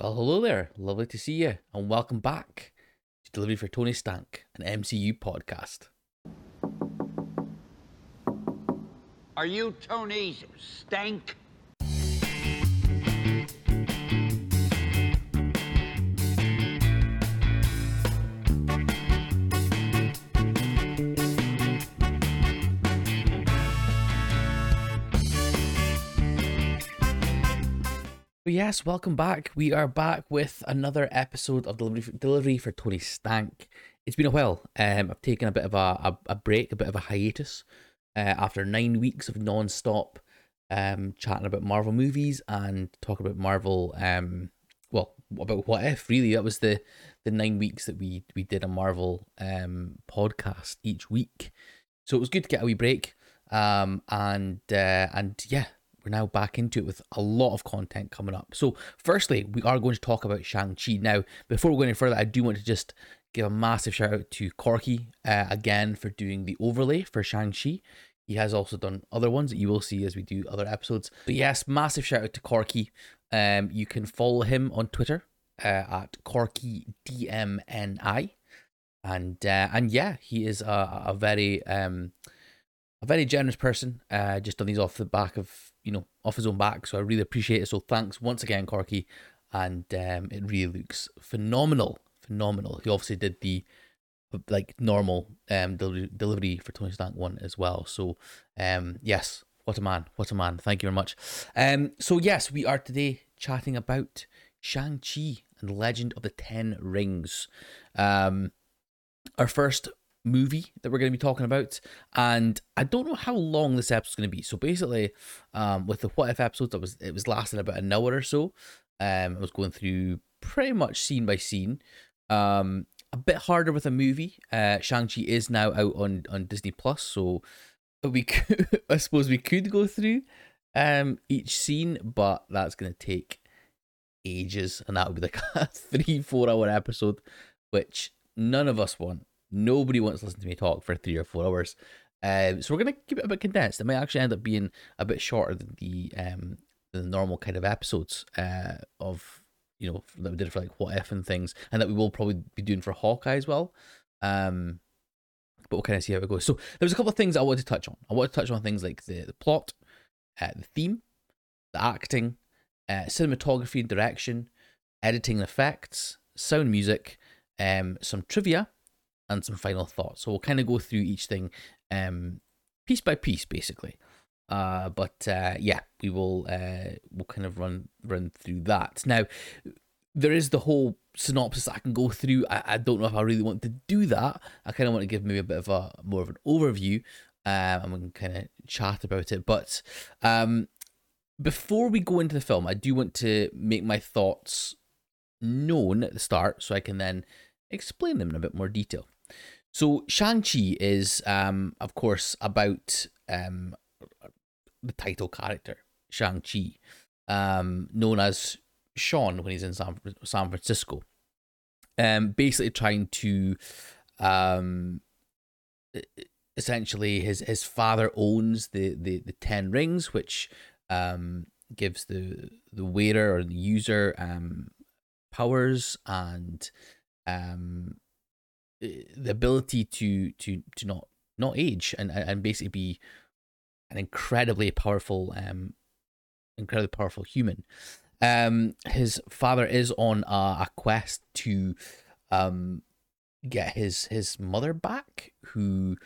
Well, hello there. Lovely to see you, and welcome back to Delivery for Tony Stank, an MCU podcast. Are you Tony Stank? Yes, welcome back. We are back with another episode of Delivery for, Delivery for Tony Stank. It's been a while. Um, I've taken a bit of a, a, a break, a bit of a hiatus uh, after nine weeks of non-stop um, chatting about Marvel movies and talking about Marvel. Um, well, about what if really? That was the the nine weeks that we we did a Marvel um podcast each week. So it was good to get a wee break. Um, and uh, and yeah, we're now back into it with a lot of content coming up. So, firstly, we are going to talk about Shang-Chi. Now, before we go any further, I do want to just give a massive shout out to Corky uh, again for doing the overlay for Shang-Chi. He has also done other ones that you will see as we do other episodes. But yes, massive shout out to Corky. Um, you can follow him on Twitter uh, at CorkyDMNI. And uh, and yeah, he is a, a very um, a very generous person. Uh, just done these off the back of you know, off his own back. So I really appreciate it. So thanks once again, Corky. And um, it really looks phenomenal. Phenomenal. He obviously did the like normal um delivery, delivery for Tony Stank one as well. So um yes, what a man, what a man. Thank you very much. Um so yes, we are today chatting about Shang-Chi and Legend of the Ten Rings. Um our first movie that we're going to be talking about and i don't know how long this episode's going to be. So basically um with the what if episodes it was it was lasting about an hour or so. Um i was going through pretty much scene by scene. Um a bit harder with a movie. Uh shang-chi is now out on on disney plus so we could, i suppose we could go through um each scene but that's going to take ages and that would be like a three four hour episode which none of us want Nobody wants to listen to me talk for three or four hours. Um, so we're gonna keep it a bit condensed. It might actually end up being a bit shorter than the um the normal kind of episodes uh of you know that we did for like what if and things, and that we will probably be doing for Hawkeye as well. Um, but we'll kind of see how it goes. So there's a couple of things I wanted to touch on. I want to touch on things like the the plot, uh, the theme, the acting, uh, cinematography and direction, editing effects, sound music, um, some trivia and some final thoughts. So we'll kind of go through each thing um, piece by piece, basically. Uh, but uh, yeah, we will uh, we'll kind of run run through that. Now, there is the whole synopsis I can go through. I, I don't know if I really want to do that. I kind of want to give maybe a bit of a more of an overview, um, and we can kind of chat about it. But um, before we go into the film, I do want to make my thoughts known at the start, so I can then explain them in a bit more detail. So Shang-Chi is, um, of course, about um, the title character, Shang-Chi, um, known as Sean when he's in San, San Francisco. Um, basically trying to, um, essentially his, his father owns the, the, the 10 rings, which, um, gives the, the wearer or the user, um, powers and, um, the ability to to to not not age and and basically be an incredibly powerful um incredibly powerful human. Um his father is on a, a quest to um get his his mother back who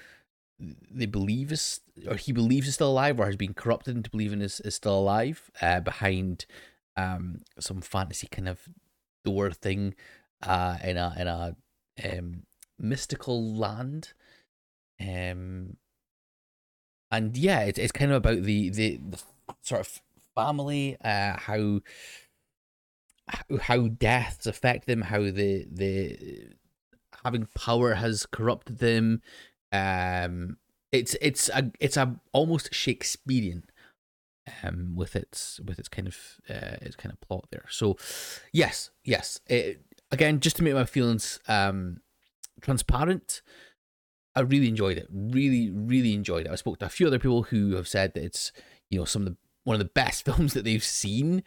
they believe is or he believes is still alive or has been corrupted into believing is, is still alive uh behind um some fantasy kind of door thing uh in a in a um mystical land. Um, and yeah, it's it's kind of about the the, the sort of family, uh, how how deaths affect them, how the the having power has corrupted them. Um, it's it's a it's a almost Shakespearean um with its with its kind of uh its kind of plot there. So yes, yes. It, again, just to make my feelings um transparent. I really enjoyed it. Really, really enjoyed it. I spoke to a few other people who have said that it's you know some of the one of the best films that they've seen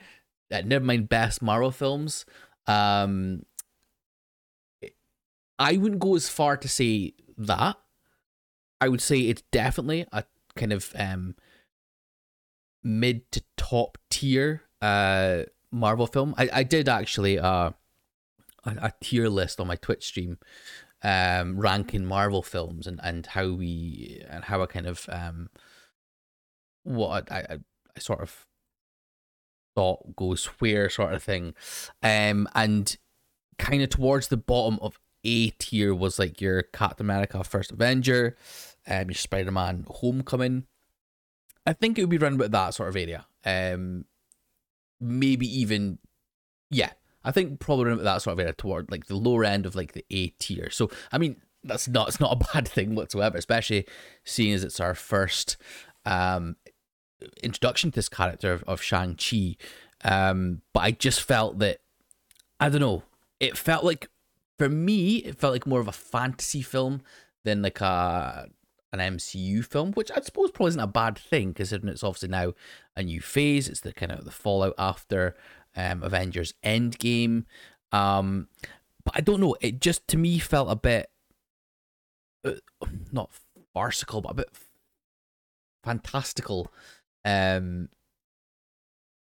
uh, never mind best Marvel films. Um, I wouldn't go as far to say that. I would say it's definitely a kind of um mid to top tier uh Marvel film. I, I did actually uh a, a tier list on my Twitch stream um ranking Marvel films and, and how we and how I kind of um what I, I, I sort of thought goes where sort of thing. Um and kind of towards the bottom of A tier was like your Captain America First Avenger, um your Spider Man Homecoming. I think it would be around about that sort of area. Um maybe even yeah i think probably that sort of area toward like the lower end of like the a tier so i mean that's not it's not a bad thing whatsoever especially seeing as it's our first um introduction to this character of, of shang-chi um but i just felt that i don't know it felt like for me it felt like more of a fantasy film than like a an MCU film, which I suppose probably isn't a bad thing considering it's obviously now a new phase. It's the kind of the fallout after um, Avengers Endgame. Um, but I don't know. It just to me felt a bit uh, not farcical, but a bit fantastical. Um,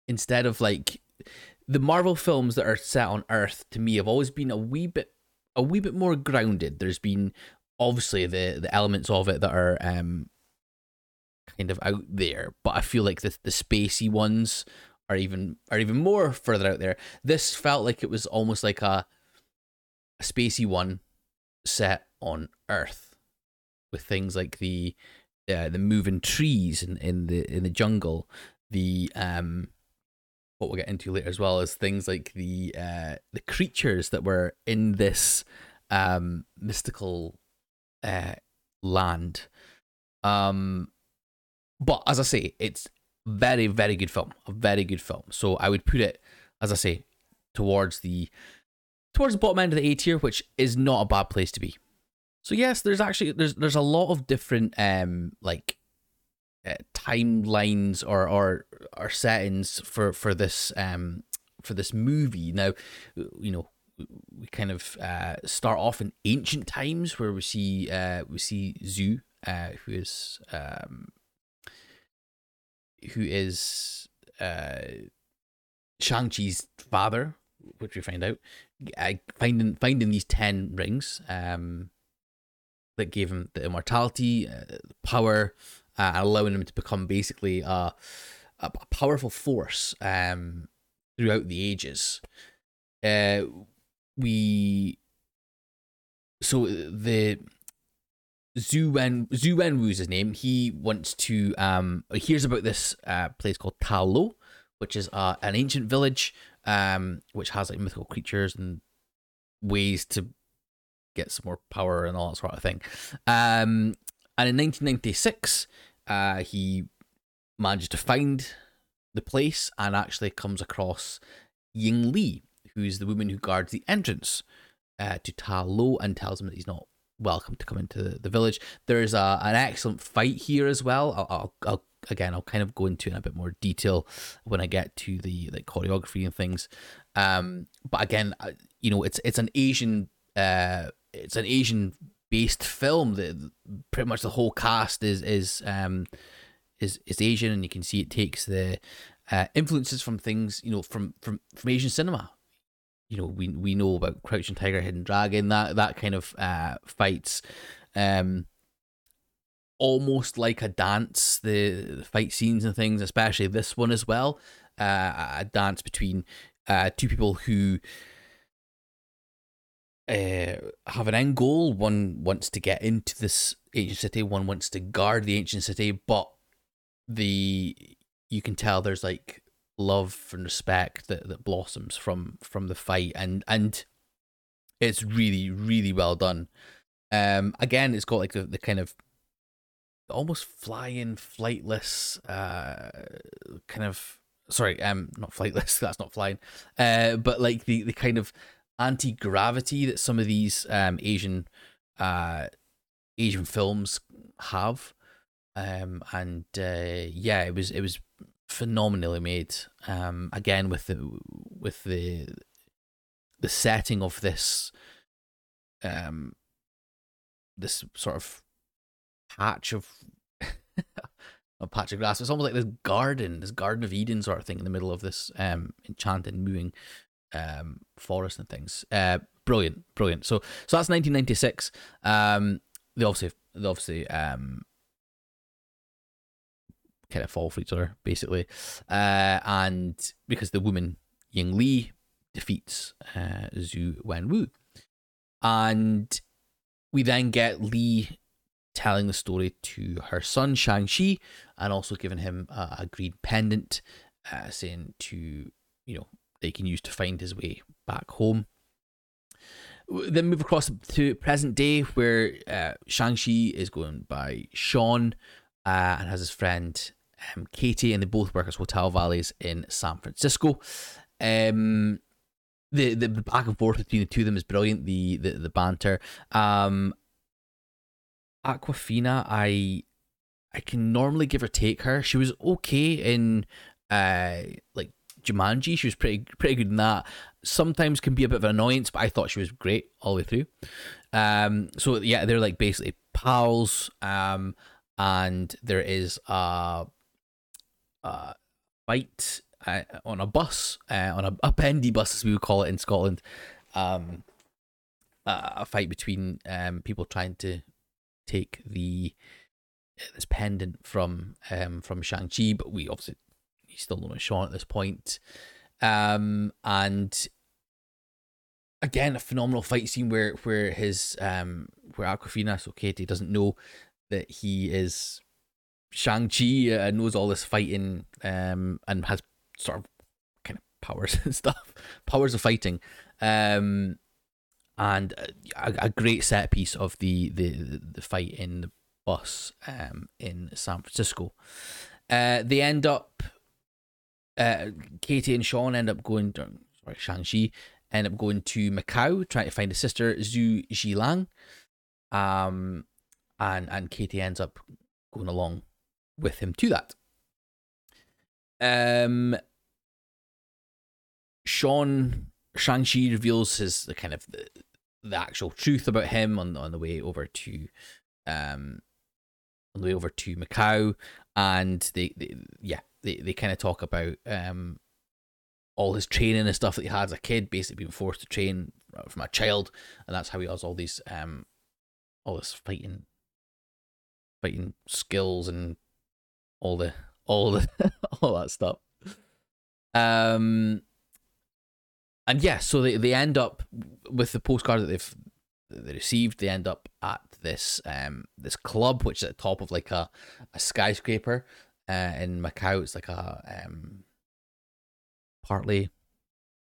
instead of like the Marvel films that are set on Earth, to me have always been a wee bit a wee bit more grounded. There's been obviously the the elements of it that are um kind of out there, but I feel like the the spacey ones are even are even more further out there. This felt like it was almost like a a spacey one set on Earth with things like the uh, the moving trees in, in the in the jungle, the um what we'll get into later as well as things like the uh the creatures that were in this um mystical uh, land. Um, but as I say, it's very, very good film. A very good film. So I would put it, as I say, towards the towards the bottom end of the A tier, which is not a bad place to be. So yes, there's actually there's there's a lot of different um like uh, timelines or or or settings for for this um for this movie. Now, you know, we kind of uh, start off in ancient times where we see uh, we see Zhu, uh, who is um, who is uh, Shang Chi's father, which we find out, uh, finding finding these ten rings um, that gave him the immortality, uh, power, uh, allowing him to become basically a, a powerful force um, throughout the ages. Uh, we so the Zhu Wen Zhu Wenwu is his name. He wants to um he hears about this uh place called Ta Lo, which is uh, an ancient village um which has like mythical creatures and ways to get some more power and all that sort of thing. Um and in 1996 uh he managed to find the place and actually comes across Ying Li, who's the woman who guards the entrance uh, to Ta Lo and tells him that he's not welcome to come into the, the village. There's a, an excellent fight here as well. I'll, I'll, I'll again, I'll kind of go into in a bit more detail when I get to the like choreography and things. Um, but again, you know, it's it's an Asian uh, it's an Asian based film. That pretty much the whole cast is is um is is Asian, and you can see it takes the uh, influences from things you know from from from Asian cinema you know we we know about Crouching Tiger, Hidden Dragon, that that kind of uh, fights, um, almost like a dance. The, the fight scenes and things, especially this one as well, uh, a dance between uh, two people who. Uh, have an end goal. One wants to get into this ancient city. One wants to guard the ancient city, but the you can tell there's like love and respect that, that blossoms from from the fight and and it's really really well done. Um again it's got like the, the kind of almost flying flightless uh kind of sorry um not flightless that's not flying uh but like the the kind of anti-gravity that some of these um asian uh asian films have. Um and uh yeah it was it was phenomenally made. Um, again with the with the the setting of this um this sort of patch of a patch of grass. It's almost like this garden, this Garden of Eden sort of thing in the middle of this um enchanted moving um forest and things. Uh brilliant, brilliant. So so that's nineteen ninety six. Um they obviously they obviously um kind of fall for each other, basically. Uh and because the woman Ying Li defeats uh Zhu Wenwu. And we then get Li telling the story to her son Shang-Chi and also giving him a, a green pendant, uh, saying to, you know, they can use to find his way back home. Then move across to present day where uh, Shang-Chi is going by Sean uh, and has his friend um, Katie, and they both work as hotel valets in San Francisco. Um, the, the back and forth between the two of them is brilliant. The the, the banter. Um, Awkwafina, I I can normally give or take her. She was okay in uh like Jumanji. She was pretty pretty good in that. Sometimes can be a bit of an annoyance, but I thought she was great all the way through. Um, so yeah, they're like basically pals. Um, and there is a, a fight uh, on a bus, uh, on a, bendy bus as we would call it in Scotland. Um, uh, a fight between um people trying to take the this pendant from um from Shang Chi, but we obviously he's still not as Sean at this point. Um and again a phenomenal fight scene where where his um where Awkwafina, so Katie doesn't know that he is Shang Chi uh, knows all this fighting um and has sort of kind of powers and stuff, powers of fighting. Um and a, a great set piece of the, the the fight in the bus um in San Francisco. Uh, they end up, uh, Katie and Sean end up going. to, Sorry, Shang Chi end up going to Macau trying to find his sister Zhu Xialing. Um, and and Katie ends up going along with him to that. Um, Sean Shang-Chi reveals his the kind of the, the actual truth about him on on the way over to um on the way over to Macau and they, they yeah they, they kind of talk about um all his training and stuff that he had as a kid basically being forced to train from a child and that's how he has all these um all this fighting fighting skills and all the all the all that stuff um and yeah, so they, they end up with the postcard that they've they received. They end up at this um this club, which is at the top of like a, a skyscraper uh, in Macau. It's like a um partly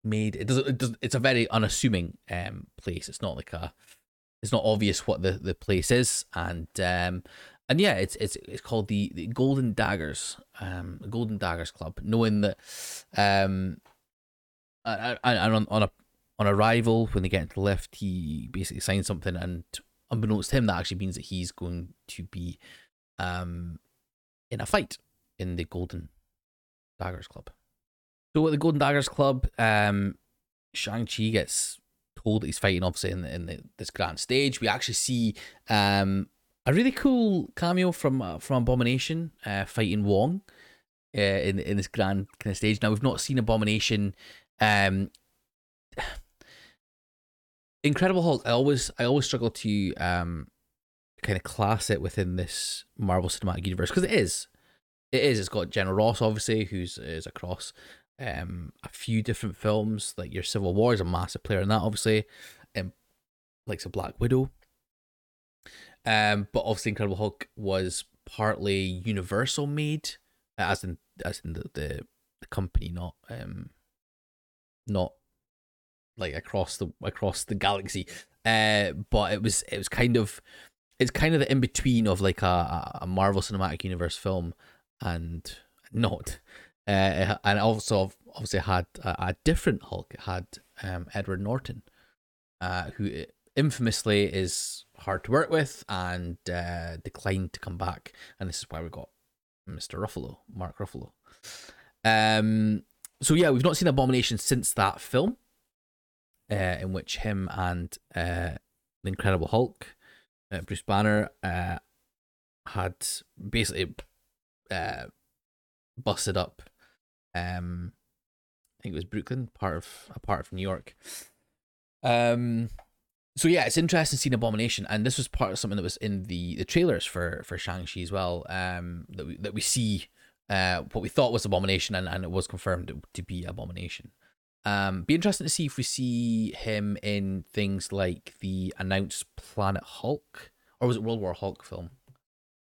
made. It doesn't. It does. It's a very unassuming um place. It's not like a. It's not obvious what the, the place is, and um and yeah, it's it's it's called the, the Golden Daggers, um, Golden Daggers Club. Knowing that, um, and on, on a on arrival when they get into the lift, he basically signs something, and unbeknownst to him, that actually means that he's going to be um in a fight in the Golden Daggers Club. So at the Golden Daggers Club, um, Shang Chi gets told that he's fighting obviously in, the, in the, this grand stage. We actually see um a really cool cameo from uh, from Abomination uh, fighting Wong uh, in in this grand kind of stage. Now we've not seen Abomination um, Incredible Hulk. I always I always struggle to um kind of class it within this Marvel Cinematic Universe because it is, it is. It's got General Ross obviously, who's is across um a few different films. Like your Civil War is a massive player in that, obviously, and um, like a Black Widow. Um, but obviously, Incredible Hulk was partly Universal made, as in as in the the, the company, not um not like across the across the galaxy. Uh, but it was it was kind of it's kind of the in between of like a a Marvel Cinematic Universe film and not. Uh, and also obviously had a, a different Hulk. It had um, Edward Norton, uh, who infamously is hard to work with and uh, declined to come back. And this is why we got Mr. Ruffalo, Mark Ruffalo. Um, so yeah, we've not seen Abomination since that film, uh, in which him and uh, the Incredible Hulk, uh, Bruce Banner, uh, had basically uh, busted up. Um, I think it was Brooklyn, part of a part of New York. Um, so yeah, it's interesting seeing Abomination, and this was part of something that was in the the trailers for for Shang Chi as well. Um, that we that we see uh what we thought was Abomination, and and it was confirmed to be Abomination. Um, be interesting to see if we see him in things like the announced Planet Hulk, or was it World War Hulk film?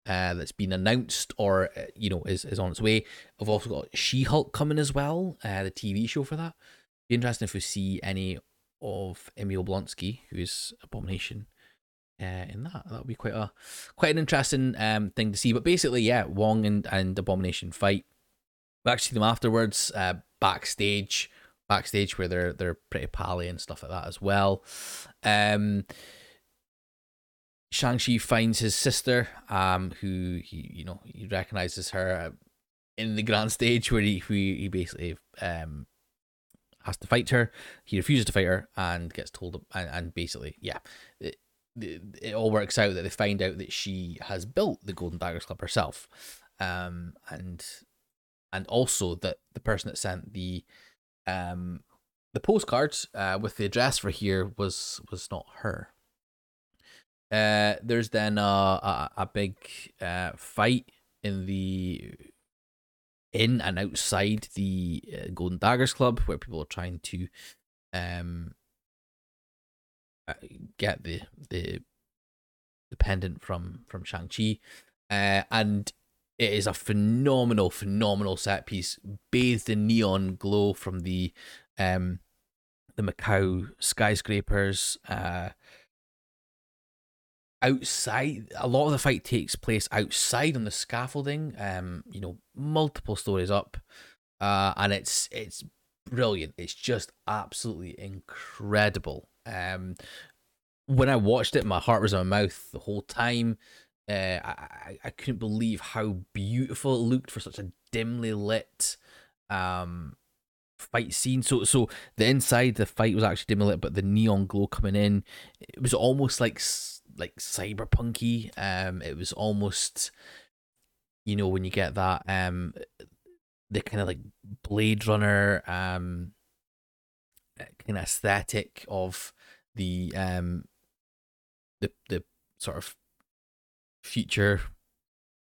Uh, that's been announced or uh, you know is, is on its way. I've also got She Hulk coming as well, uh, the TV show for that. Be interesting if we see any of Emil Blonsky, who's Abomination, uh, in that. That would be quite a quite an interesting um thing to see. But basically, yeah, Wong and, and Abomination fight. We actually see them afterwards, uh, backstage, backstage where they're they're pretty pally and stuff like that as well. Um, Shang-Chi finds his sister, um, who he, you know, he recognizes her uh, in the grand stage where he, he, he basically, um, has to fight her. He refuses to fight her and gets told, and, and basically, yeah, it, it, it all works out that they find out that she has built the Golden Daggers Club herself, um, and and also that the person that sent the um the postcards uh, with the address for here was was not her. Uh, there's then a a, a big uh, fight in the in and outside the uh, Golden Daggers Club where people are trying to um uh, get the the the pendant from from Shang Chi, uh, and it is a phenomenal phenomenal set piece bathed in neon glow from the um the Macau skyscrapers. Uh, outside a lot of the fight takes place outside on the scaffolding um you know multiple stories up uh and it's it's brilliant. It's just absolutely incredible. Um when i watched it my heart was in my mouth the whole time. Uh i i couldn't believe how beautiful it looked for such a dimly lit um fight scene. So so the inside the fight was actually dimly lit, but the neon glow coming in, it was almost like like cyberpunky. Um, it was almost, you know, when you get that um, the kind of like Blade Runner um, kind of aesthetic of the um, the the sort of future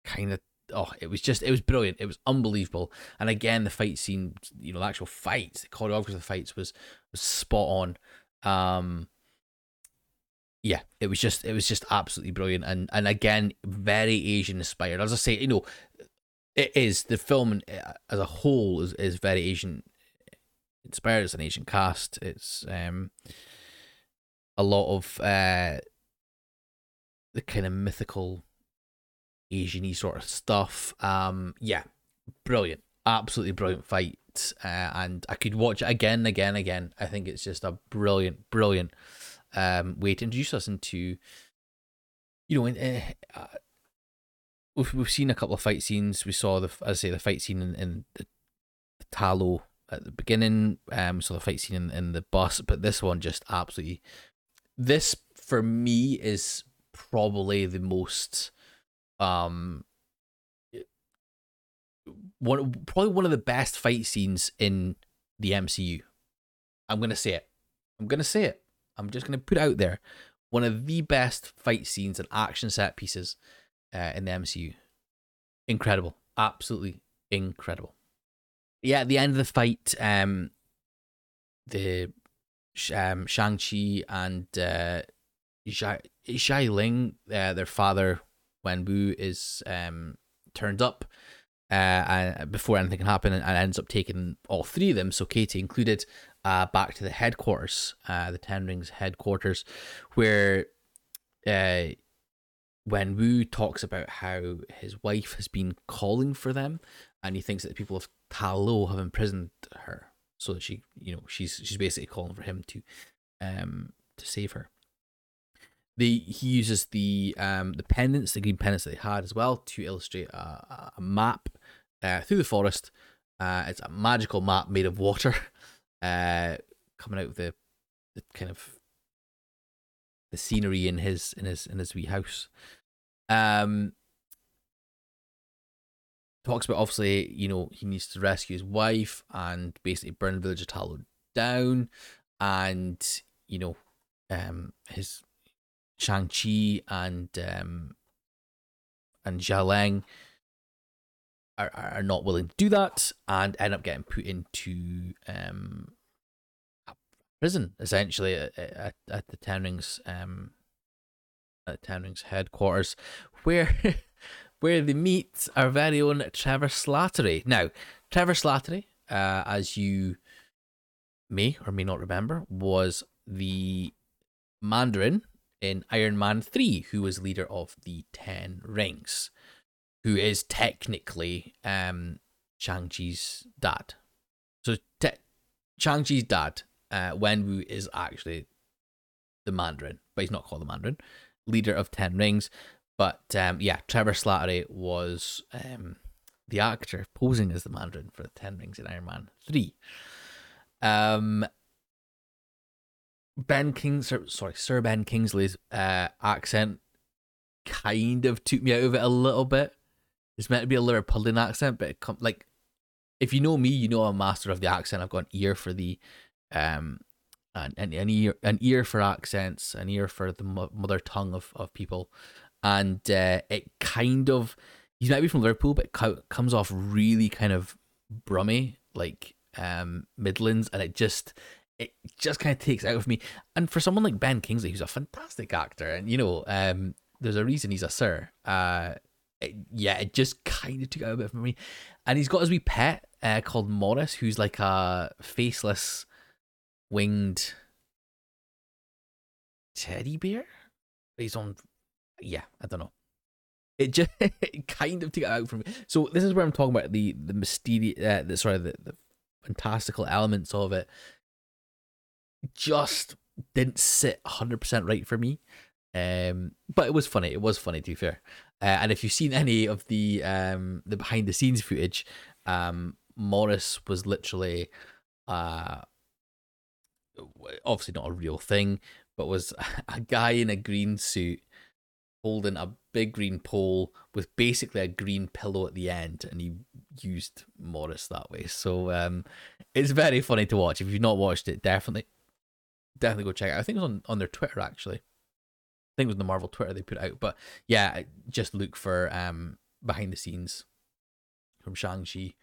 kind of oh, it was just it was brilliant. It was unbelievable. And again, the fight scene, you know, the actual fights, the choreography of the fights was was spot on. Um, yeah, it was just it was just absolutely brilliant, and and again, very Asian inspired. As I say, you know, it is the film uh, as a whole is is very Asian inspired. It's an Asian cast. It's um a lot of uh the kind of mythical Asian sort of stuff. Um, yeah, brilliant, absolutely brilliant fight. Uh, and I could watch it again, again, again. I think it's just a brilliant, brilliant um, way to introduce us into, you know, in, uh, we've we've seen a couple of fight scenes. We saw the, as I say, the fight scene in, in the, the Ta Lo at the beginning. Um, saw the fight scene in, in the bus, but this one just absolutely. This for me is probably the most um one probably one of the best fight scenes in the MCU. I'm gonna say it. I'm gonna say it. I'm just gonna put it out there. One of the best fight scenes and action set pieces uh, in the MCU. Incredible, absolutely incredible. Yeah, at the end of the fight, um, the um, Shang Chi and uh, Xia Ling, uh, their father Wenwu is um, turned up uh, before anything can happen and, ends up taking all three of them, so Katie included, uh, back to the headquarters, uh, the Ten Rings headquarters, where uh, Wenwu talks about how his wife has been calling for them, and he thinks that the people of Ta Lo have imprisoned her, so that she, you know, she's she's basically calling for him to, um, to save her. The he uses the um the pendants, the green pendants that they had as well, to illustrate a, a map uh, through the forest. Uh, it's a magical map made of water, uh, coming out of the, the kind of the scenery in his in his in his wee house. Um, talks about obviously you know he needs to rescue his wife and basically burn the village of Ta Lo down, and you know, um, his Shang Chi and um and Xialing are are not willing to do that and end up getting put into um prison essentially at, at, at the Ten Rings um at Ten Rings headquarters where where they meet our very own Trevor Slattery. Now, Trevor Slattery, uh, as you may or may not remember, was the Mandarin in Iron Man 3, who was leader of the Ten Rings, who is technically um, Shang-Chi's dad. So te- Shang-Chi's dad, uh, Wenwu, is actually the Mandarin, but he's not called the Mandarin, leader of Ten Rings. But um, yeah, Trevor Slattery was um, the actor posing as the Mandarin for the Ten Rings in Iron Man 3. Um, Ben Kings, sorry, Sir Ben Kingsley's uh, accent kind of took me out of it a little bit. It's meant to be a Liverpudlian accent, but it com- like if you know me, you know I'm a master of the accent. I've got an ear for the um an, an, an ear an ear for accents, an ear for the mother tongue of, of people, and uh, it kind of he's might be from Liverpool, but comes off really kind of brummy, like um Midlands, and it just it just kind of takes out of me. And for someone like Ben Kingsley, who's a fantastic actor, and you know, um, there's a reason he's a sir. Uh, it, yeah, it just kind of took out a bit from me. And he's got his wee pet uh, called Morris, who's like a faceless, winged teddy bear. He's on, yeah, I don't know. It just it kind of took it out from me. So this is where I'm talking about the the mysterious, uh, the sorry, the, the fantastical elements of it just didn't sit 100% right for me. Um, but it was funny. It was funny to be fair. Uh, and if you've seen any of the um the behind the scenes footage, um, Morris was literally uh obviously not a real thing, but was a guy in a green suit holding a big green pole with basically a green pillow at the end, and he used Morris that way. So um, it's very funny to watch. If you've not watched it, definitely definitely go check it out. I think it was on, on their Twitter actually. I think it was the Marvel Twitter they put out. But yeah, just look for um behind the scenes from Shang-Chi.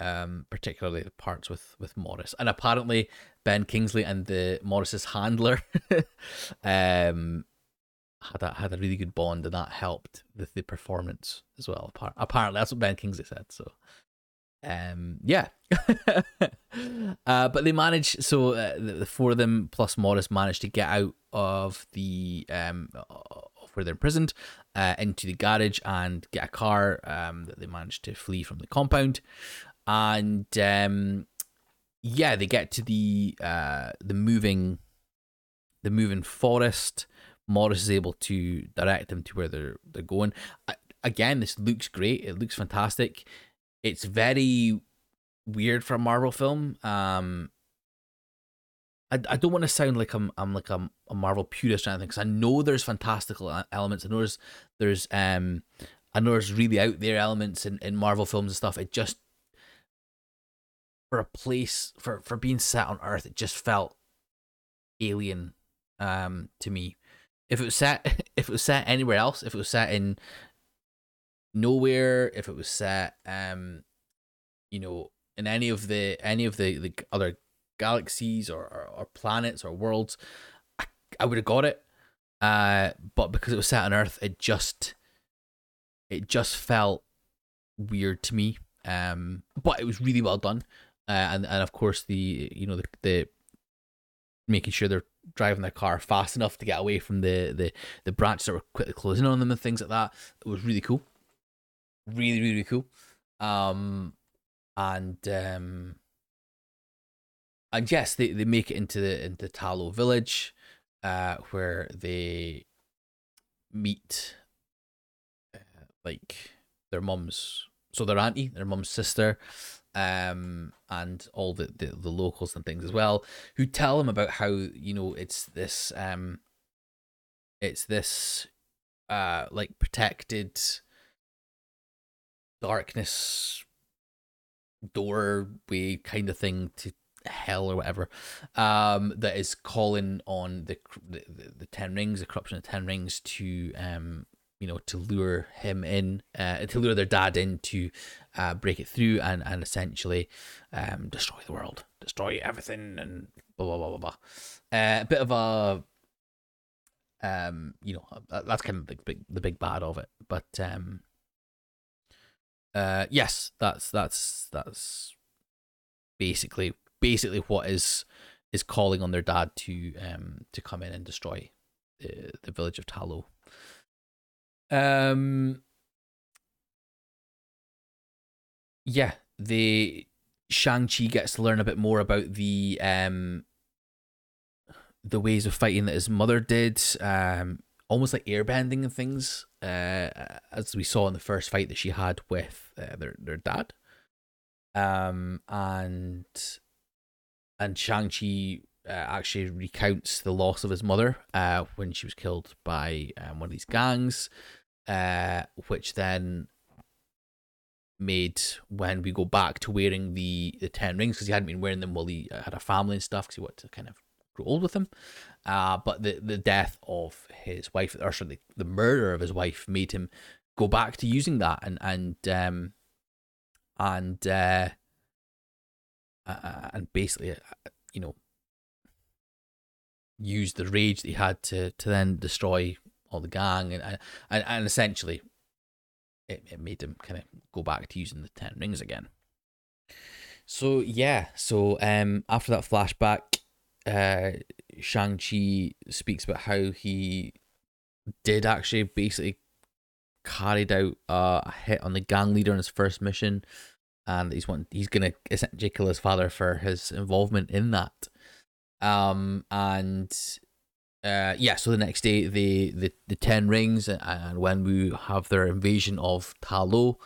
Um, particularly the parts with with Morris. And apparently Ben Kingsley and the Morris's handler um had a had a really good bond and that helped with the performance as well. Apparently that's what Ben Kingsley said. So um yeah uh but they managed so uh, the, the, four of them plus morris managed to get out of the um of where they're imprisoned uh into the garage and get a car um that they manage to flee from the compound. And um yeah they get to the uh the moving the moving forest. Morris is able to direct them to where they're they're going. Again this looks great. It looks fantastic. It's very weird for a Marvel film. Um, I, I don't want to sound like I'm I'm like a, a Marvel purist or anything because I know there's fantastical elements. I know there's there's um I know there's really out there elements in, in Marvel films and stuff. It just for a place for for being set on Earth, it just felt alien um to me. If it was set if it was set anywhere else, if it was set in nowhere, if it was set, um, you know, in any of the any of the, the other galaxies or, or, or planets or worlds, I, would have got it. Uh, but because it was set on Earth, it just it just felt weird to me. Um, but it was really well done. Uh, and and of course the you know the the making sure they're driving their car fast enough to get away from the the the branches that were quickly closing on them and things like that. It was really cool really really cool um and um and yes they, they make it into the into Ta Lo village uh where they meet uh, like their mum's so their auntie, their mum's sister, um, and all the, the the locals and things as well, who tell them about how you know it's this um, it's this uh like protected darkness doorway kind of thing to hell or whatever um that is calling on the the, the ten rings the corruption of ten rings to um you know to lure him in uh to lure their dad in to uh break it through and and essentially um destroy the world destroy everything and blah blah blah blah blah. Uh, a bit of a um you know that's kind of the big the big bad of it but um uh yes that's that's that's basically basically what is is calling on their dad to um to come in and destroy the the village of Ta Lo. Um yeah, the Shang-Chi gets to learn a bit more about the um the ways of fighting that his mother did, um almost like airbending and things, uh as we saw in the first fight that she had with uh, their their dad. Um and and Shang Chi uh, actually recounts the loss of his mother uh, when she was killed by um, one of these gangs, uh, which then made when we go back to wearing the the ten rings because he hadn't been wearing them while he had a family and stuff because he wanted to kind of grow old with them. Uh, but the the death of his wife, or sorry, the, the murder of his wife, made him go back to using that and and um and uh uh, and basically, you know, use the rage that he had to to then destroy all the gang, and and, and essentially, it, it made him kind of go back to using the ten rings again. So yeah, so um, after that flashback, uh, Shang Chi speaks about how he did actually basically carried out uh, a hit on the gang leader on his first mission and he's want he's gonna essentially kill his father for his involvement in that. Um and uh yeah, so the next day the the, the ten rings and, when we have their invasion of Ta Lo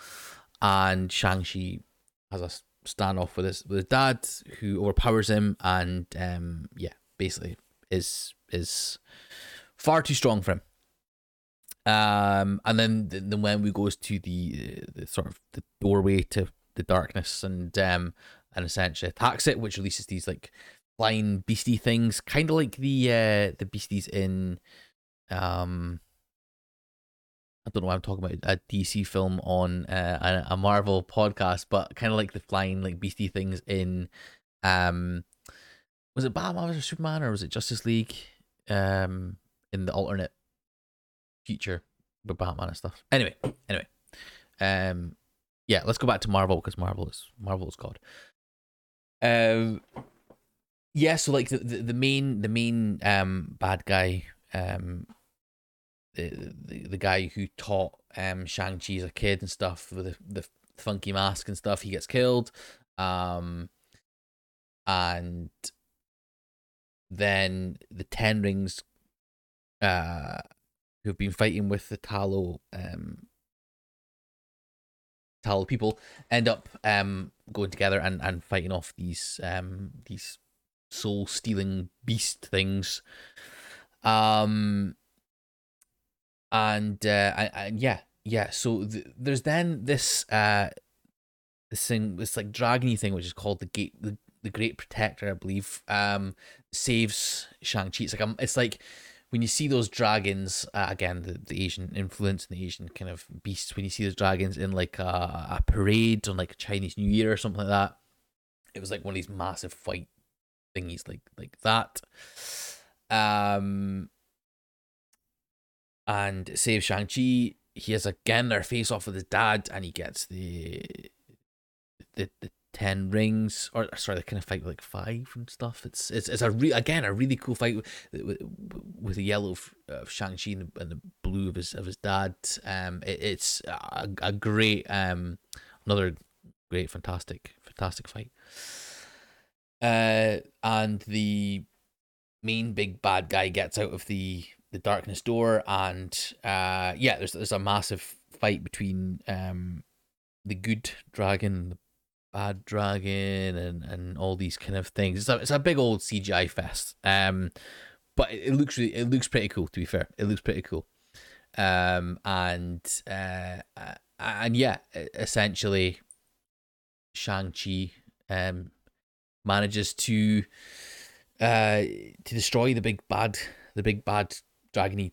and Shang-Chi has a standoff with his with his dad who overpowers him and um yeah, basically is is far too strong for him. Um, and then then when we goes to the, the sort of the doorway to the darkness and um and essentially attacks it, which releases these like flying beastie things, kind of like the uh the beasties in um I don't know why I'm talking about a DC film on uh, a, Marvel podcast, but kind of like the flying like beastie things in um was it Batman or Superman or was it Justice League um in the alternate future with Batman and stuff. Anyway, anyway. Um yeah, let's go back to Marvel because Marvel is Marvel is God. Um, yeah, so like the, the, the main the main um bad guy um the, the the guy who taught um Shang Chi as a kid and stuff with the, the funky mask and stuff, he gets killed. Um, and then the Ten Rings, uh, who've been fighting with the Ta Lo um Ta people end up um going together and, and fighting off these um these soul stealing beast things. Um and uh and, and yeah, yeah, so th- there's then this uh this thing this like dragony thing which is called the gate the, the great protector, I believe, um saves Shang-Chi. It's like um it's like when you see those dragons uh, again the, the asian influence and the asian kind of beasts when you see those dragons in like a, a parade on like a chinese new year or something like that it was like one of these massive fight thingies like like that. Um and save shang-chi he has again their face off with his dad and he gets the the, the ten rings, or sorry, they kind of fight like five and stuff. It's it's it's a re- again a really cool fight with, with, with the yellow of, of Shang Chi and, and, the blue of his of his dad. Um, it, it's a, a great um another great fantastic fantastic fight. Uh, and the main big bad guy gets out of the the darkness door, and uh, yeah, there's there's a massive fight between um the good dragon, bad dragon, and and all these kind of things. It's a it's a big old CGI fest. Um, but it, it looks really it looks pretty cool. To be fair, it looks pretty cool. Um, and uh, and yeah, essentially, Shang Chi um manages to uh to destroy the big bad the big bad dragony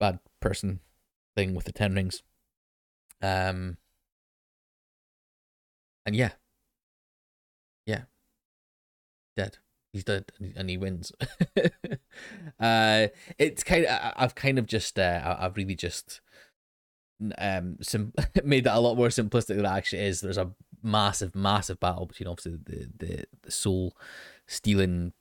bad person thing with the ten rings. Um and yeah. Yeah. Dead. He's dead and he- wins. uh it's kind of I've kind of just uh I've really just um sim- made that a lot more simplistic than it actually is. There's a massive, massive battle between obviously the the, the soul stealing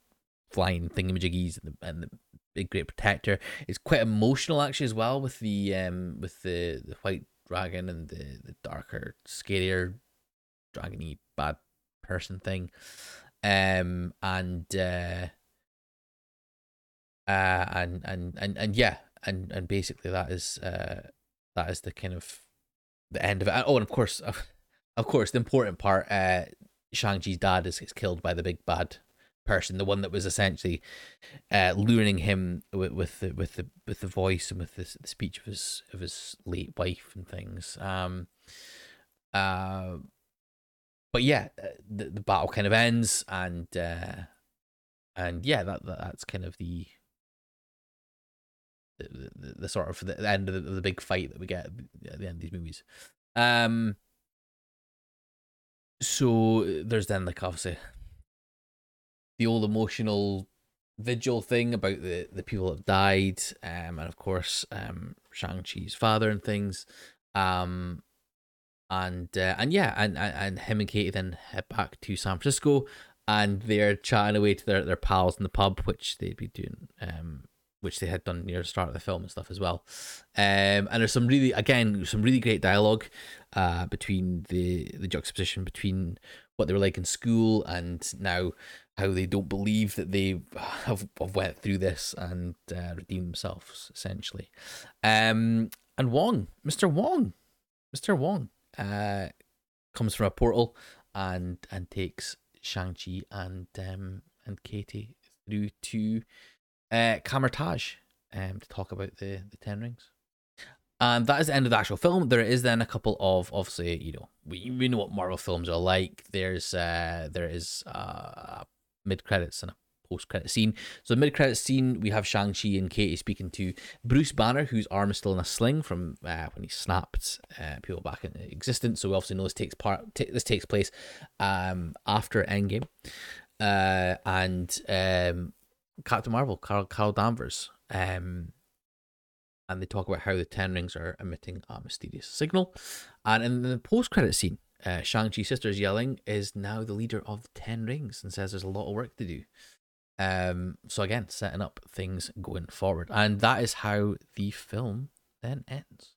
flying thingamajiggies and the, and the big great protector. It's quite emotional actually as well with the um with the, the white dragon and the, the darker, scarier dragony bad person thing. Um and uh uh and and and, and yeah and and basically that is uh that is the kind of the end of it. Oh, and of course, of course, the important part. Uh, Shang Chi's dad is, is killed by the big bad person, the one that was essentially uh, luring him with, with the with the with the voice and with the, the speech of his of his late wife and things. Um, uh, but yeah, uh, the the battle kind of ends, and uh, and yeah, that, that that's kind of the the, the, the sort of the end of the, the big fight that we get at the end of these movies. Um. So there's then like obviously the old emotional vigil thing about the the people that died, um, and of course um Shang Chi's father and things, um, and uh, and yeah, and, and and him and Katie then head back to San Francisco, and they're chatting away to their their pals in the pub, which they'd be doing um which they had done near the start of the film and stuff as well. Um, and there's some really, again, some really great dialogue uh, between the the juxtaposition between what they were like in school and now how they don't believe that they have, have went through this and uh, redeemed themselves essentially. Um, and Wong, Mr. Wong, Mr. Wong, uh, comes from a portal and and takes Shang Chi and um and Katie through to uh, Kamar-Taj um, to talk about the, the Ten Rings. And that is the end of the actual film. There is then a couple of obviously, you know, we, we know what Marvel films are like. There's uh there is uh mid credits and a post credit scene. So mid credit scene we have Shang Chi and Katie speaking to Bruce Banner, whose arm is still in a sling from uh, when he snapped uh, people back into existence. So we obviously know this takes part. T- this takes place um after Endgame, uh and um Captain Marvel, Carol, Carol Danvers, um, and they talk about how the Ten Rings are emitting a mysterious signal. And in the post-credit scene, uh, Shang-Chi's sister is Xialing, is now the leader of the Ten Rings and says there's a lot of work to do. Um, so again, setting up things going forward. And that is how the film then ends.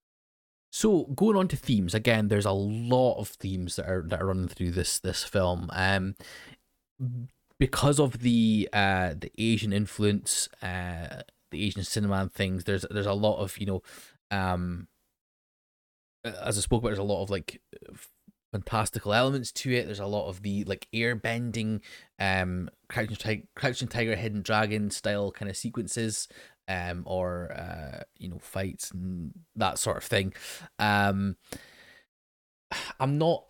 So going on to themes, again, there's a lot of themes that are that are running through this this film. Um because of the uh the Asian influence, uh the Asian cinema and things, there's there's a lot of, you know, um as I spoke about, there's a lot of like fantastical elements to it. There's a lot of the like air bending, um crouching, Tig- crouching tiger, hidden dragon style kind of sequences, um, or uh, you know, fights and that sort of thing. Um I'm not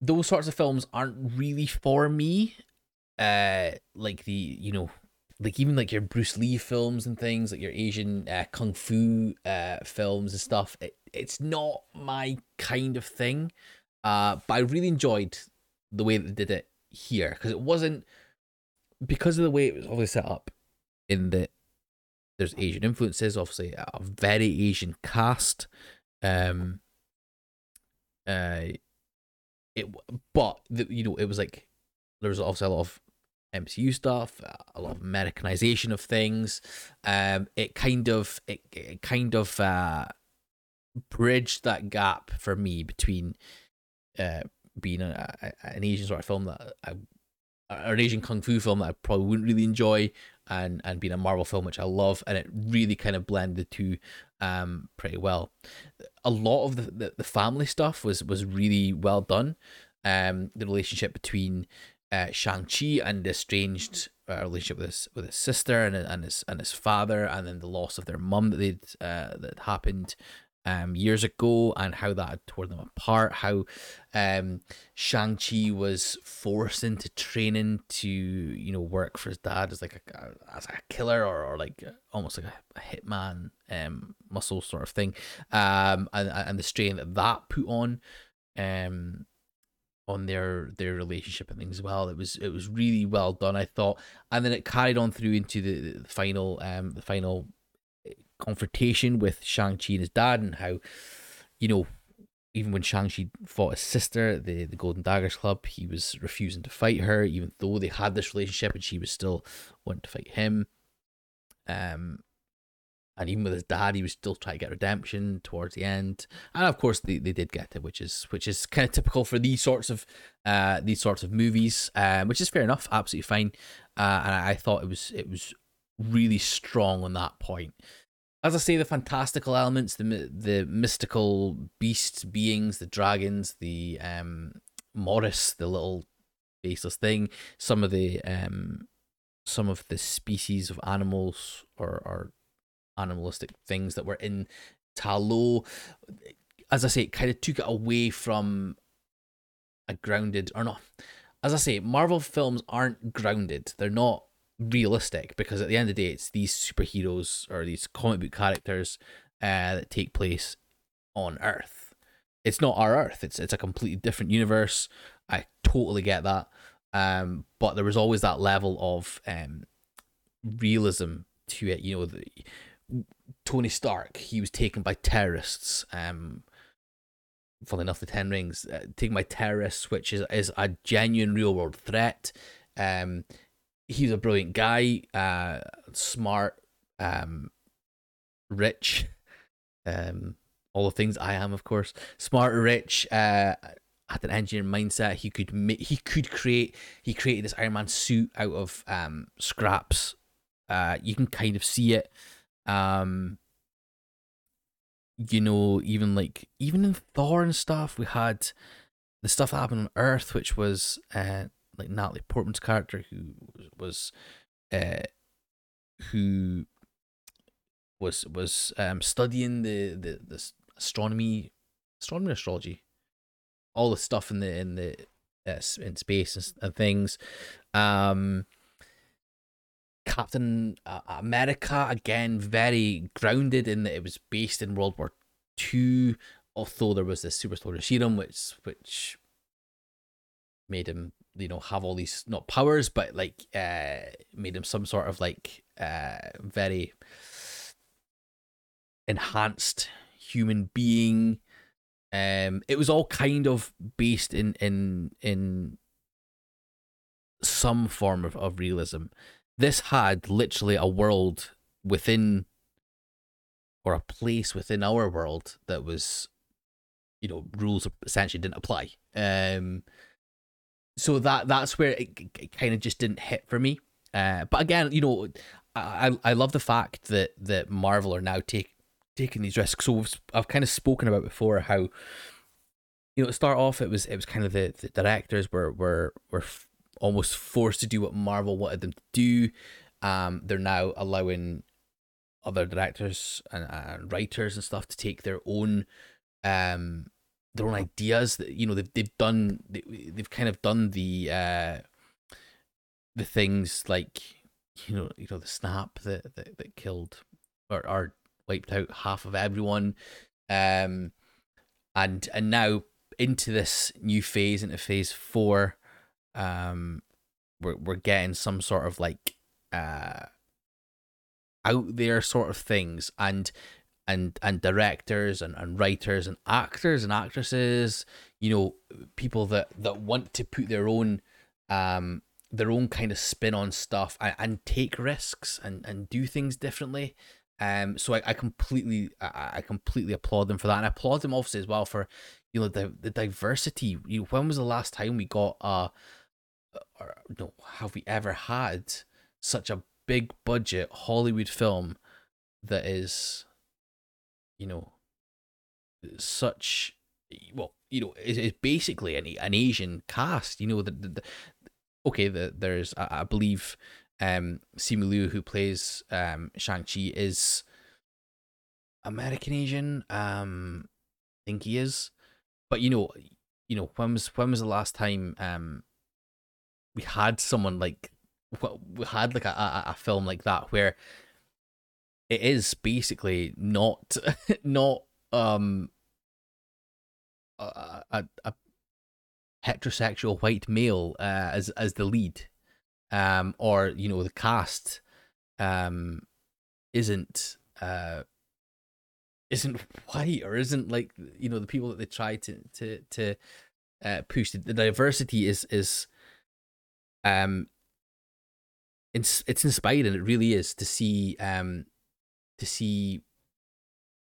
those sorts of films aren't really for me uh like the you know like even like your Bruce Lee films and things like your Asian uh, kung fu uh films and stuff it, it's not my kind of thing uh but I really enjoyed the way they did it here because it wasn't because of the way it was obviously set up in that there's Asian influences obviously a very Asian cast um uh it but the, you know it was like there was obviously a lot of MCU stuff, a lot of Americanization of things. Um, it kind of it, it kind of uh bridged that gap for me between uh being a, a, an Asian sort of film that I or an Asian kung fu film that I probably wouldn't really enjoy, and and being a Marvel film, which I love, and it really kind of blended the two um pretty well. A lot of the, the, the family stuff was was really well done. Um, the relationship between uh, Shang Chi and the estranged uh, relationship with his with his sister and and his and his father, and then the loss of their mum that they'd uh, that happened um years ago, and how that had torn them apart. How um Shang Chi was forced into training to you know work for his dad as like a as a killer or, or like almost like a, hitman um muscle sort of thing, um and and the strain that that put on um on their their relationship and things as well. It was it was really well done, I thought, and then it carried on through into the, the final um the final confrontation with Shang Chi and his dad, and how you know even when Shang Chi fought his sister, the the Golden Daggers Club, he was refusing to fight her, even though they had this relationship, and she was still wanting to fight him. Um, and even with his dad, he was still trying to get redemption towards the end. And of course, they, they did get it, which is which is kind of typical for these sorts of uh these sorts of movies, um, which is fair enough, absolutely fine. Uh, and I, I thought it was it was really strong on that point. As I say, the fantastical elements, the the mystical beasts, beings, the dragons, the um Morris, the little faceless thing, some of the um some of the species of animals or or animalistic things that were in Ta Lo. As I say, it kind of took it away from a grounded or not. As I say, Marvel films aren't grounded. They're not realistic because at the end of the day, it's these superheroes or these comic book characters uh, that take place on Earth. It's not our Earth. It's it's a completely different universe. I totally get that. Um, but there was always that level of um realism to it. You know, the, Tony Stark, he was taken by terrorists. Um, funnily enough, the Ten Rings uh, taken by terrorists, which is is a genuine real world threat. Um, he's a brilliant guy, uh, smart, um, rich, um, all the things I am, of course. Smart, rich, uh, had an engineering mindset. He could make, he could create, he created this Iron Man suit out of um scraps. Uh, you can kind of see it. Um, you know, even like even in Thor and stuff, we had the stuff that happened on Earth, which was uh like Natalie Portman's character who was uh who was was um studying the the this astronomy astronomy astrology all the stuff in the in the uh, in space and, things um Captain America again, very grounded in that it was based in World War Two. Although there was this super soldier serum, which which made him you know have all these not powers, but like uh made him some sort of like uh very enhanced human being. Um, it was all kind of based in in in some form of, of realism this had literally a world within or a place within our world that was you know rules essentially didn't apply um so that that's where it, it kind of just didn't hit for me uh but again you know i i love the fact that that marvel are now take taking these risks so i've kind of spoken about before how you know to start off it was it was kind of the, the directors were were were almost forced to do what Marvel wanted them to do. Um, they're now allowing other directors and, and writers and stuff to take their own um their own ideas that you know they've they've done they, they've kind of done the uh the things like you know you know the snap that that, that killed or, or wiped out half of everyone. Um and and now into this new phase into phase four um we're we're getting some sort of like uh out there sort of things. And and and directors and, and writers and actors and actresses you know people that that want to put their own um their own kind of spin on stuff and, and take risks and and do things differently. Um so i, I completely I, I completely applaud them for that. And i applaud them obviously as well for you know the the diversity. You know, when was the last time we got uh or no, have we ever had such a big budget Hollywood film that is, you know, such well, you know, it's, is basically an an Asian cast. You know, the, the, the okay, the, there's I, I believe um Simu Liu who plays um Shang Chi is American Asian. Um, I think he is, but you know, you know, when was when was the last time um we had someone like we had like a, a, a film like that where it is basically not not um a, a, heterosexual white male uh, as as the lead, um, or you know the cast um, isn't uh, isn't white or isn't like you know the people that they try to to to uh, push. The, the diversity is is um it's it's inspiring. It really is to see um to see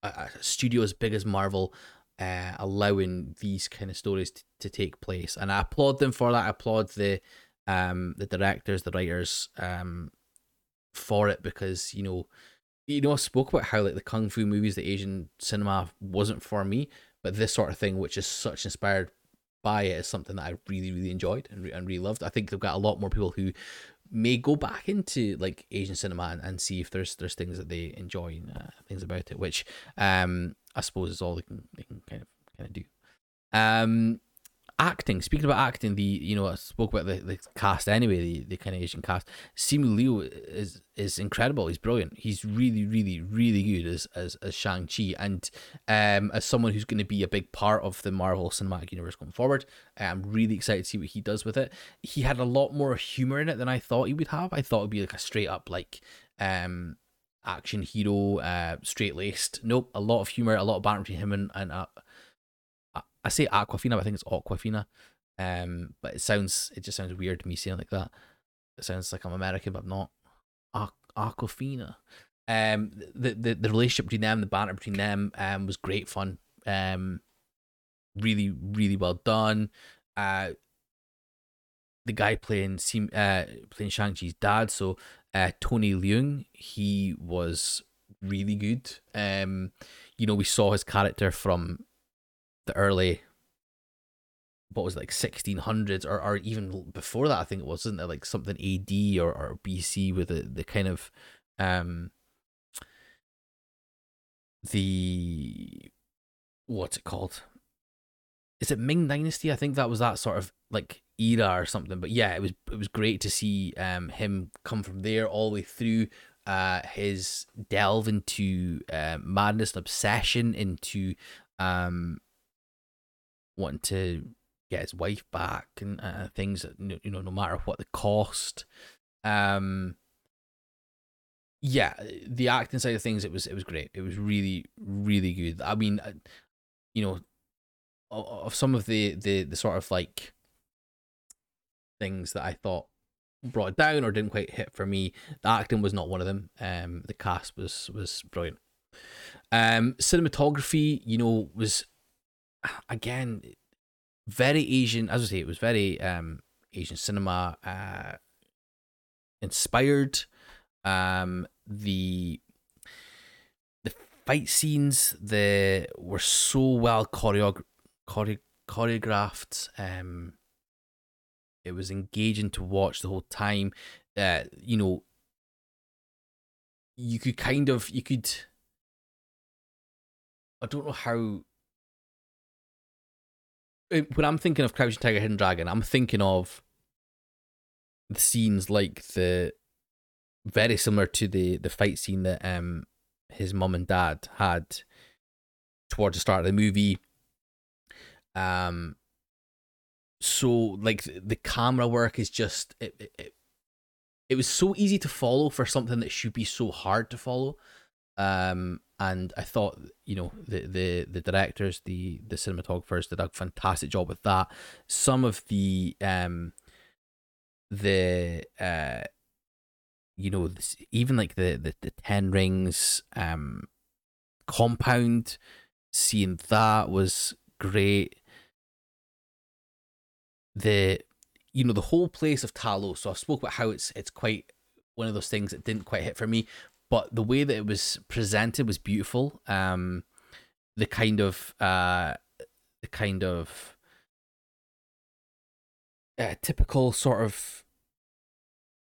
a, a studio as big as Marvel uh, allowing these kind of stories to, to take place, and I applaud them for that. I applaud the um the directors, the writers um for it because you know you know I spoke about how like the kung fu movies, the Asian cinema wasn't for me, but this sort of thing, which is such inspired by it, is something that I really really enjoyed and, and really loved. I think they've got a lot more people who may go back into like Asian cinema and, and see if there's there's things that they enjoy uh, things about it, which um I suppose is all they can they can kind of kind of do. Um, acting. Speaking about acting, the you know I spoke about the, the cast anyway, the, the kind of Asian cast. Simu Liu is is incredible. He's brilliant. He's really really really good as as, as Shang Chi, and um as someone who's going to be a big part of the Marvel Cinematic Universe going forward. I'm really excited to see what he does with it. He had a lot more humor in it than I thought he would have. I thought it'd be like a straight up like um action hero, uh, straight laced. Nope, a lot of humor, a lot of banter between him and and uh, I say Awkwafina, but I think it's Awkwafina. Um, but it sounds, it just sounds weird to me saying like that. It sounds like I'm American, but I'm not. Awkwafina. Um, the, the the relationship between them, the banter between them, um, was great fun. Um, really, really well done. Uh, the guy playing uh playing Shang Chi's dad, so uh Tony Leung, he was really good. Um, you know, we saw his character from the early what was it, like 1600s or, or even before that i think it was not there like something ad or, or bc with the, the kind of um the what's it called? Is it ming dynasty? I think that was that sort of like era or something but yeah it was it was great to see um him come from there all the way through uh his delve into uh, madness and obsession into um wanting to get his wife back and uh, things that you know no matter what the cost. Um yeah the acting side of things it was it was great. It was really really good. I mean uh, you know of some of the the the sort of like things that i thought brought down or didn't quite hit for me the acting was not one of them. Um the cast was was brilliant. Um cinematography you know was again, very Asian. As I say, it was very um Asian cinema uh inspired. Um, the the fight scenes the were so well chore- choreographed. Um, it was engaging to watch the whole time. Uh, you know, you could kind of you could. I don't know how when I'm thinking of Crouching Tiger, Hidden Dragon, I'm thinking of the scenes like the very similar to the the fight scene that um his mom and dad had towards the start of the movie. Um, so like the camera work is just it, it, it, it was so easy to follow for something that should be so hard to follow. Um, and I thought you know the the the directors, the the cinematographers did a fantastic job with that. Some of the um the uh you know this, even like the, the the ten rings um compound seeing that was great the you know the whole place of Ta Lo so i spoke about how it's it's quite one of those things that didn't quite hit for me. But the way that it was presented was beautiful. Um, the kind of uh, the kind of uh, typical sort of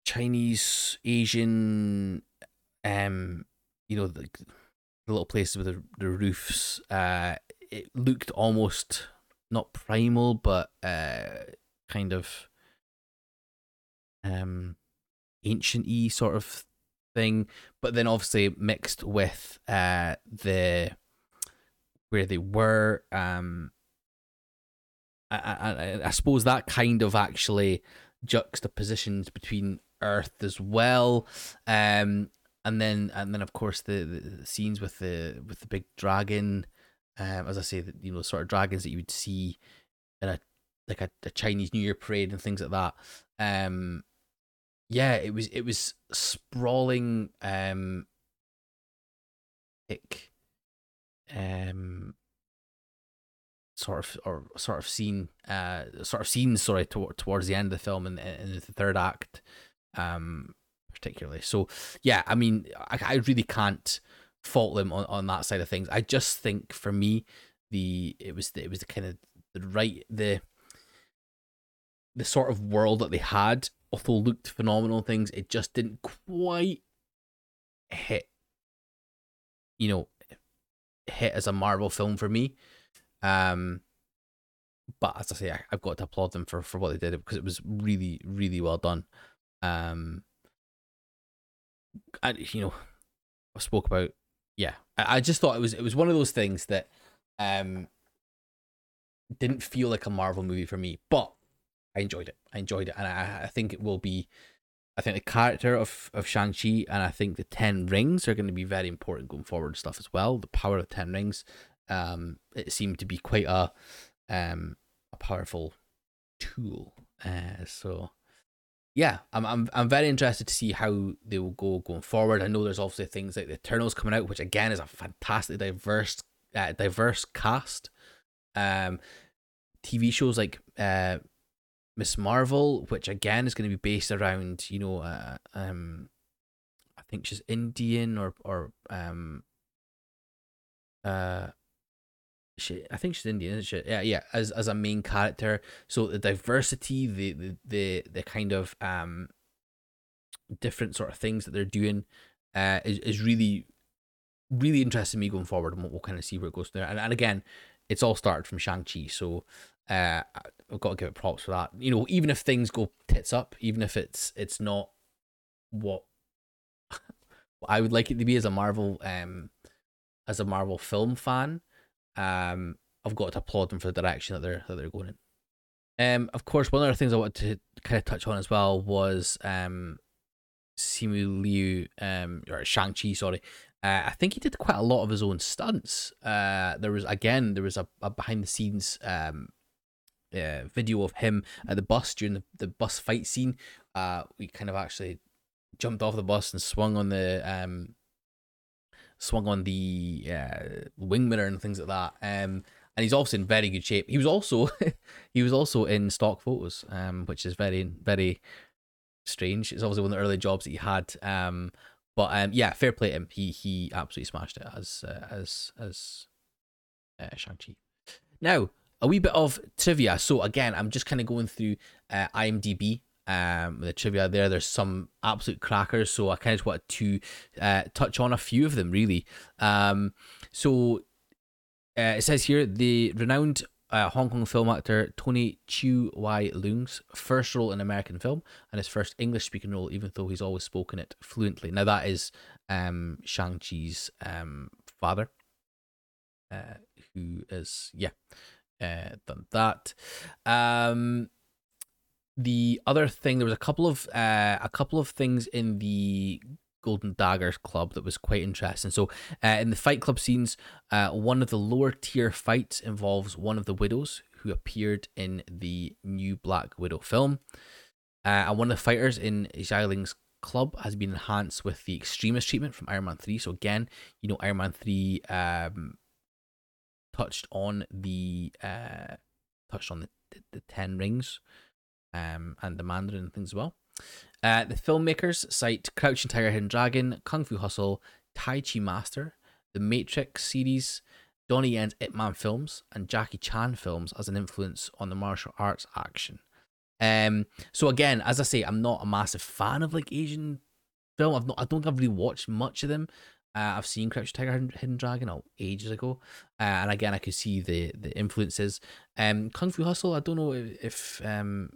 Chinese Asian, um, you know, the, the little places with the, the roofs. Uh, it looked almost not primal, but uh, kind of um ancient y sort of thing. But then obviously mixed with uh the where they were. Um, I, I, I suppose that kind of actually juxtapositions between Earth as well. Um, and then and then of course the, the scenes with the with the big dragon. Um, as I say, the, you know, sort of dragons that you would see in a like a, a Chinese New Year parade and things like that. Um, yeah, it was it was sprawling, um, like, um, sort of or sort of scene, uh, sort of scenes. Sorry, to, towards the end of the film and in, in the third act, um, particularly. So yeah, I mean, I, I really can't fault them on, on that side of things. I just think for me, the it was the, it was the kind of the right the the sort of world that they had, although looked phenomenal things, it just didn't quite hit. You know, hit as a Marvel film for me. Um, but as I say, I, have got to applaud them for for what they did because it was really, really well done. Um, I you know, I spoke about yeah. I, I just thought it was it was one of those things that um didn't feel like a Marvel movie for me, but I enjoyed it. I enjoyed it, and I, I think it will be. I think the character of of Shang Chi and I think the Ten Rings are going to be very important going forward stuff as well. The power of the Ten Rings, um, it seemed to be quite a, um, a powerful tool. Uh, so yeah, I'm I'm I'm very interested to see how they will go going forward. I know there's obviously things like the Eternals coming out, which again is a fantastic diverse uh, diverse cast. Um, TV shows like uh Miss Marvel, which again is going to be based around you know uh, um, I think she's Indian or or um uh she I think she's Indian, isn't she? Yeah, yeah, as as a main character. So the diversity, the the the, the kind of um different sort of things that they're doing uh is, is really really interesting me going forward and we'll, we'll kind of see where it goes there. And and again, it's all started from Shang-Chi, so uh I've got to give it props for that. You know, even if things go tits up, even if it's it's not what I would like it to be as a Marvel um as a Marvel film fan, um, I've got to applaud them for the direction that they're that they're going in. Um, of course, one of the things I wanted to kind of touch on as well was um, Simu Liu, um, or Shang Chi, sorry. Uh, I think he did quite a lot of his own stunts. Uh, there was again, there was a, a behind the scenes um, uh, video of him at the bus during the, the bus fight scene. Uh, we kind of actually jumped off the bus and swung on the um swung on the uh, wing mirror and things like that. Um, and he's also in very good shape. He was also he was also in stock photos, um, which is very very strange. It's obviously one of the early jobs that he had. Um, but um, yeah, fair play to him. He he absolutely smashed it as uh, as as uh, Shang Chi. Now a wee bit of trivia. So again, I'm just kind of going through uh, IMDb um, the trivia there. There's some absolute crackers, so I kind of want to uh, touch on a few of them really. Um, so uh, it says here the renowned uh, Hong Kong film actor Tony Chiu Wai Leung's first role in American film and his first English speaking role, even though he's always spoken it fluently. Now that is um, Shang Chi's um, father, uh, who is yeah, uh, that. Um, the other thing there was a couple of uh, a couple of things in the Golden Daggers Club that was quite interesting. So, uh, in the Fight Club scenes, uh, one of the lower tier fights involves one of the widows who appeared in the new Black Widow film, uh, and one of the fighters in Xialing's club has been enhanced with the extremist treatment from Iron Man three. So again, you know, Iron Man three um, touched on the uh, touched on the, the, the ten rings um, and the Mandarin and things as well. Uh, the filmmakers cite Crouching Tiger, Hidden Dragon, Kung Fu Hustle, Tai Chi Master, the Matrix series, Donnie Yen's Ip Man films, and Jackie Chan films as an influence on the martial arts action. Um, so again, as I say, I'm not a massive fan of like Asian film. I've not, I don't think I've really watched much of them. Uh, I've seen Crouch Tiger, Hidden Dragon oh, ages ago, uh, and again, I could see the the influences. Um, Kung Fu Hustle. I don't know if, um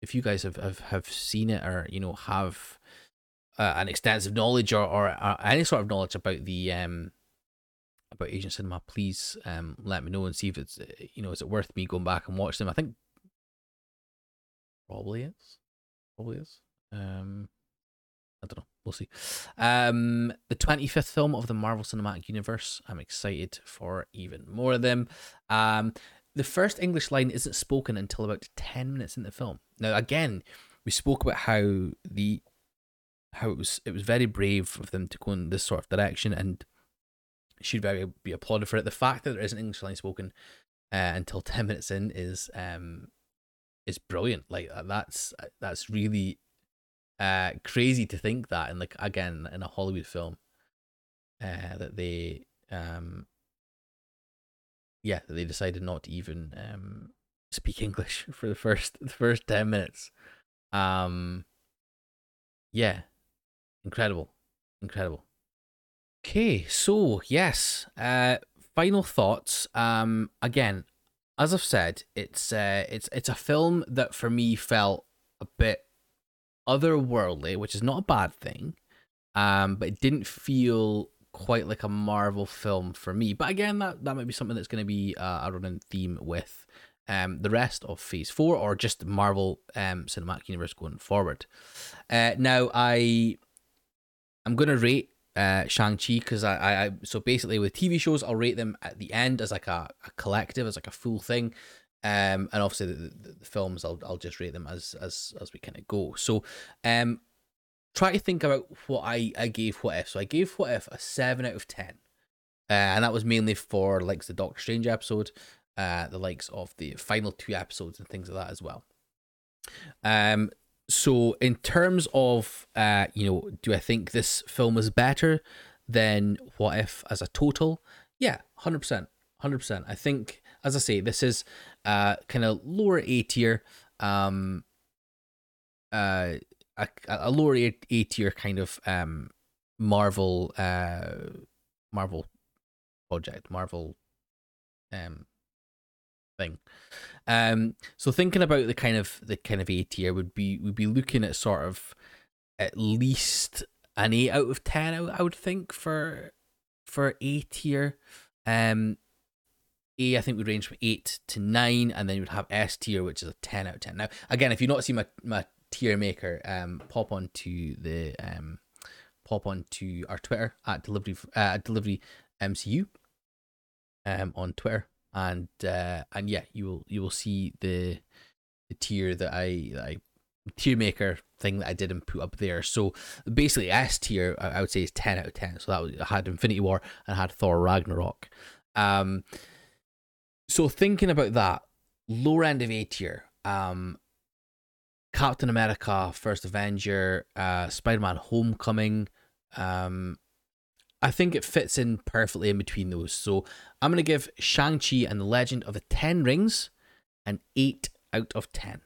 if you guys have, have have seen it or you know have uh, an extensive knowledge or, or, or any sort of knowledge about the um about Asian cinema. Please um let me know and see if it's you know is it worth me going back and watch them. I think probably is, probably is. Um, I don't know. We'll see. Um, the 25th film of the Marvel Cinematic Universe. I'm excited for even more of them. Um, the first English line isn't spoken until about 10 minutes in the film. Now, again, we spoke about how the how it was it was very brave of them to go in this sort of direction and should very be applauded for it. The fact that there isn't English line spoken uh, until 10 minutes in is um is brilliant. Like that's that's really uh, crazy to think that, and like again in a Hollywood film, uh, that they um, yeah, they decided not to even um speak English for the first the first ten minutes. Um, yeah, incredible, incredible. Okay, so yes, uh, final thoughts. Um, again, as I've said, it's uh, it's it's a film that for me felt a bit otherworldly, which is not a bad thing. Um, but it didn't feel quite like a Marvel film for me. But again, that that might be something that's going to be uh, a running theme with um the rest of Phase Four or just Marvel um Cinematic Universe going forward. Uh, now I I'm going to rate uh, Shang Chi because I, I so basically with TV shows I'll rate them at the end as like a, a collective as like a full thing. Um, and obviously the, the, the, films I'll I'll just rate them as as as we kind of go. So, um, try to think about what I I gave What If. So I gave What If a seven out of ten, uh, and that was mainly for like the Doctor Strange episode, uh, the likes of the final two episodes and things like that as well. Um, so in terms of uh, you know, do I think this film is better than What If as a total? Yeah, hundred percent, hundred percent. I think as I say, this is uh kind of lower A tier, um, uh, a, a lower A tier kind of um Marvel uh Marvel project, Marvel um thing. Um, so thinking about the kind of the kind of A tier would be would be looking at sort of at least an eight out of ten. I, I would think for for A tier. Um, a, I think would range from eight to nine, and then you would have S tier, which is a ten out of ten. Now, again, if you've not seen my, my tier maker, um, pop onto the um, pop onto our Twitter at delivery uh, delivery MCU, um, on Twitter, and uh, and yeah, you will you will see the the tier that I that I tier maker thing that I did and put up there. So basically, S tier I, would say is ten out of ten. So that was, I had Infinity War and I had Thor Ragnarok. Um, so thinking about that, lower end of A tier, um, Captain America, First Avenger, uh, Spider Man Homecoming, um, I think it fits in perfectly in between those. So I'm gonna give Shang-Chi and the Legend of the Ten Rings an eight out of ten.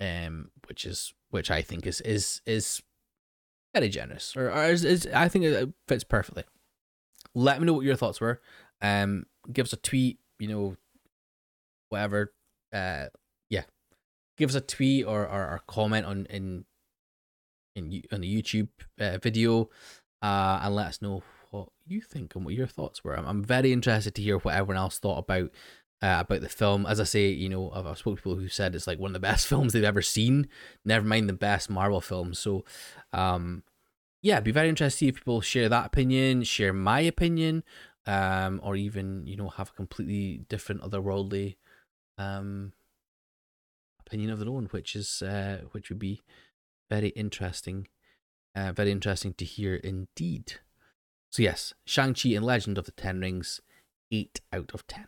Um, which is which I think is is is very generous, or, or is, is I think it fits perfectly. Let me know what your thoughts were. Um, give us a tweet you know, whatever, uh, yeah, give us a tweet or, or, or comment on in in on the YouTube uh, video, uh, and let us know what you think and what your thoughts were. I'm, I'm very interested to hear what everyone else thought about uh, about the film. As I say, you know, I've, I've spoken to people who said it's like one of the best films they've ever seen. Never mind the best Marvel film. So, um, yeah, be very interested to see if people share that opinion, share my opinion, um, or even you know have a completely different otherworldly um, opinion of their own, which is uh, which would be very interesting, uh, very interesting to hear indeed. So yes, Shang Chi and Legend of the Ten Rings, eight out of ten.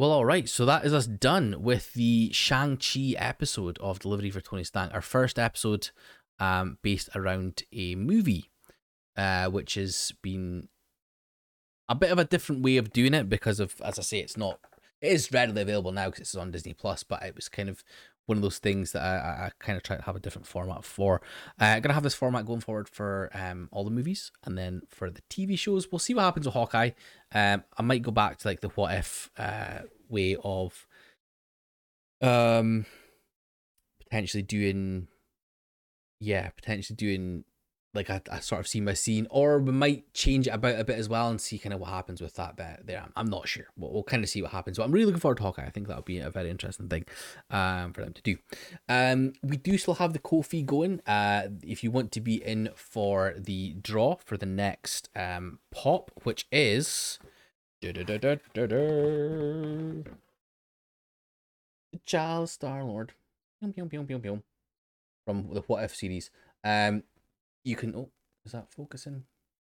Well, all right. So that is us done with the Shang-Chi episode of Delivery for Tony Stank, our first episode um, based around a movie, uh, which has been a bit of a different way of doing it because of, as I say, it's not, it is readily available now because it's on Disney Plus, but it was kind of one of those things that I, I, I kind of try to have a different format for. Uh, I'm gonna have this format going forward for um all the movies, and then for the TV shows, we'll see what happens with Hawkeye. Um, I might go back to like the what if uh way of um potentially doing yeah potentially doing like a, a sort of scene by scene, or we might change it about a bit as well and see kind of what happens with that bit there. I'm, not sure. We'll, we'll kind of see what happens. But I'm really looking forward to Hawkeye. I think that'll be a very interesting thing um, for them to do. Um, we do still have the Ko-fi going. Uh, if you want to be in for the draw for the next um, pop, which is. Child Star Lord. From the What If series. Um, you can oh is that focusing?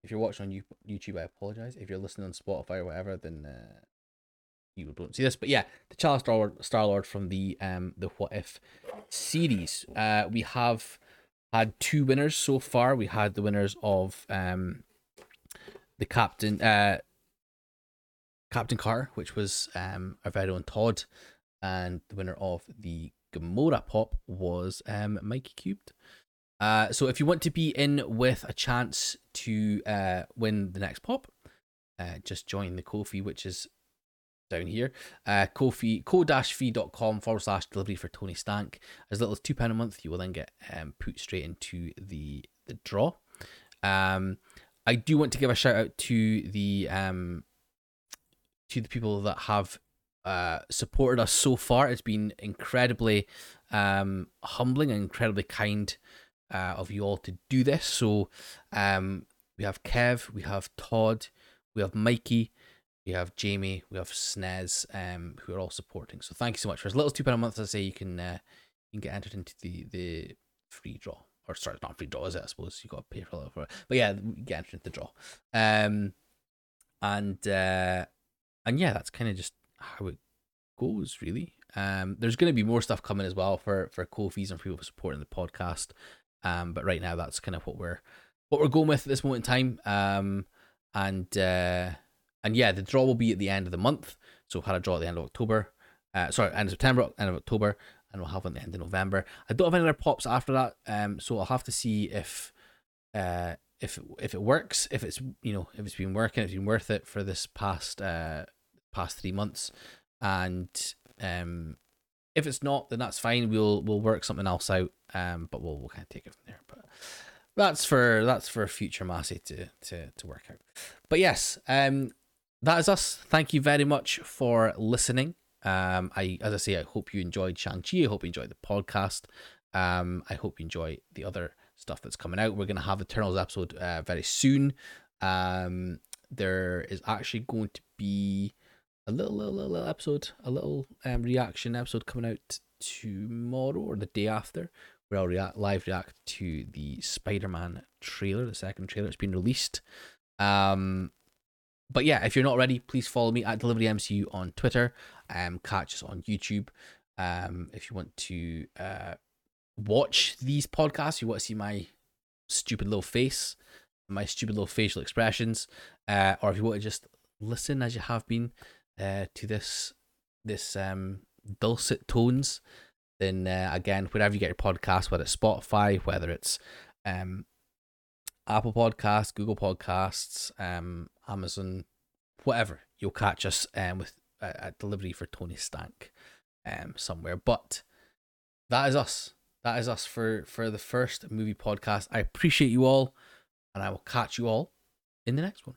If you're watching on youtube i apologize. If you're listening on spotify or whatever then uh, you won't see this. But yeah the child star lord, star lord from the um the what if series. Uh we have had two winners so far. We had the winners of um the captain uh captain car which was um very own todd and the winner of the gamora pop was um mikey cubed uh, so if you want to be in with a chance to uh, win the next pop, uh, just join the Ko-fi, which is down here. Uh, Ko-fi, ko-fi.com forward slash delivery for Tony Stank. As little as £2 a month, you will then get um, put straight into the, the draw. Um, I do want to give a shout out to the um, to the people that have uh, supported us so far. It's been incredibly um, humbling and incredibly kind uh, of you all to do this. So um, we have Kev, we have Todd, we have Mikey, we have Jamie, we have Snez, um, who are all supporting. So thank you so much. For as little as two pound a month, as I say, you can uh, you can get entered into the the free draw. Or sorry, it's not free draw, is it? I suppose you got to pay for it. But yeah, get entered into the draw. Um, and uh, and yeah, that's kind of just how it goes, really. Um, there's going to be more stuff coming as well for for Ko-fis and for people supporting the podcast. Um, but right now that's kind of what we're what we're going with at this moment in time. Um, and uh, and yeah, the draw will be at the end of the month. So we've had a draw at the end of October. Uh, sorry, end of September, end of October, and we'll have one at the end of November. I don't have any other pops after that. Um, so I'll have to see if uh if if it works, if it's you know if it's been working, if it's been worth it for this past uh past three months, and um if it's not, then that's fine. We'll we'll work something else out. Um, but we'll we'll kind of take it from there. But that's for that's for future Massey to to to work out. But yes, um, that is us. Thank you very much for listening. Um, I as I say, I hope you enjoyed Shang Chi. I hope you enjoyed the podcast. Um, I hope you enjoy the other stuff that's coming out. We're gonna have Eternals episode uh, very soon. Um, there is actually going to be a little, little, little, little episode, a little um, reaction episode coming out tomorrow or the day after, where I'll react live react to the Spider-Man trailer, the second trailer. that's been released. Um, but yeah, if you're not ready, please follow me at Delivery MCU on Twitter. Um, catch us on YouTube. Um, if you want to uh watch these podcasts, you want to see my stupid little face, my stupid little facial expressions, uh, or if you want to just listen as you have been uh, to this this um dulcet tones, then uh, again, wherever you get your podcast, whether it's Spotify, whether it's um Apple Podcasts, Google Podcasts, um, Amazon, whatever, you'll catch us um with a, a delivery for Tony Stank um somewhere. But that is us. That is us for for the first movie podcast. I appreciate you all, and I will catch you all in the next one.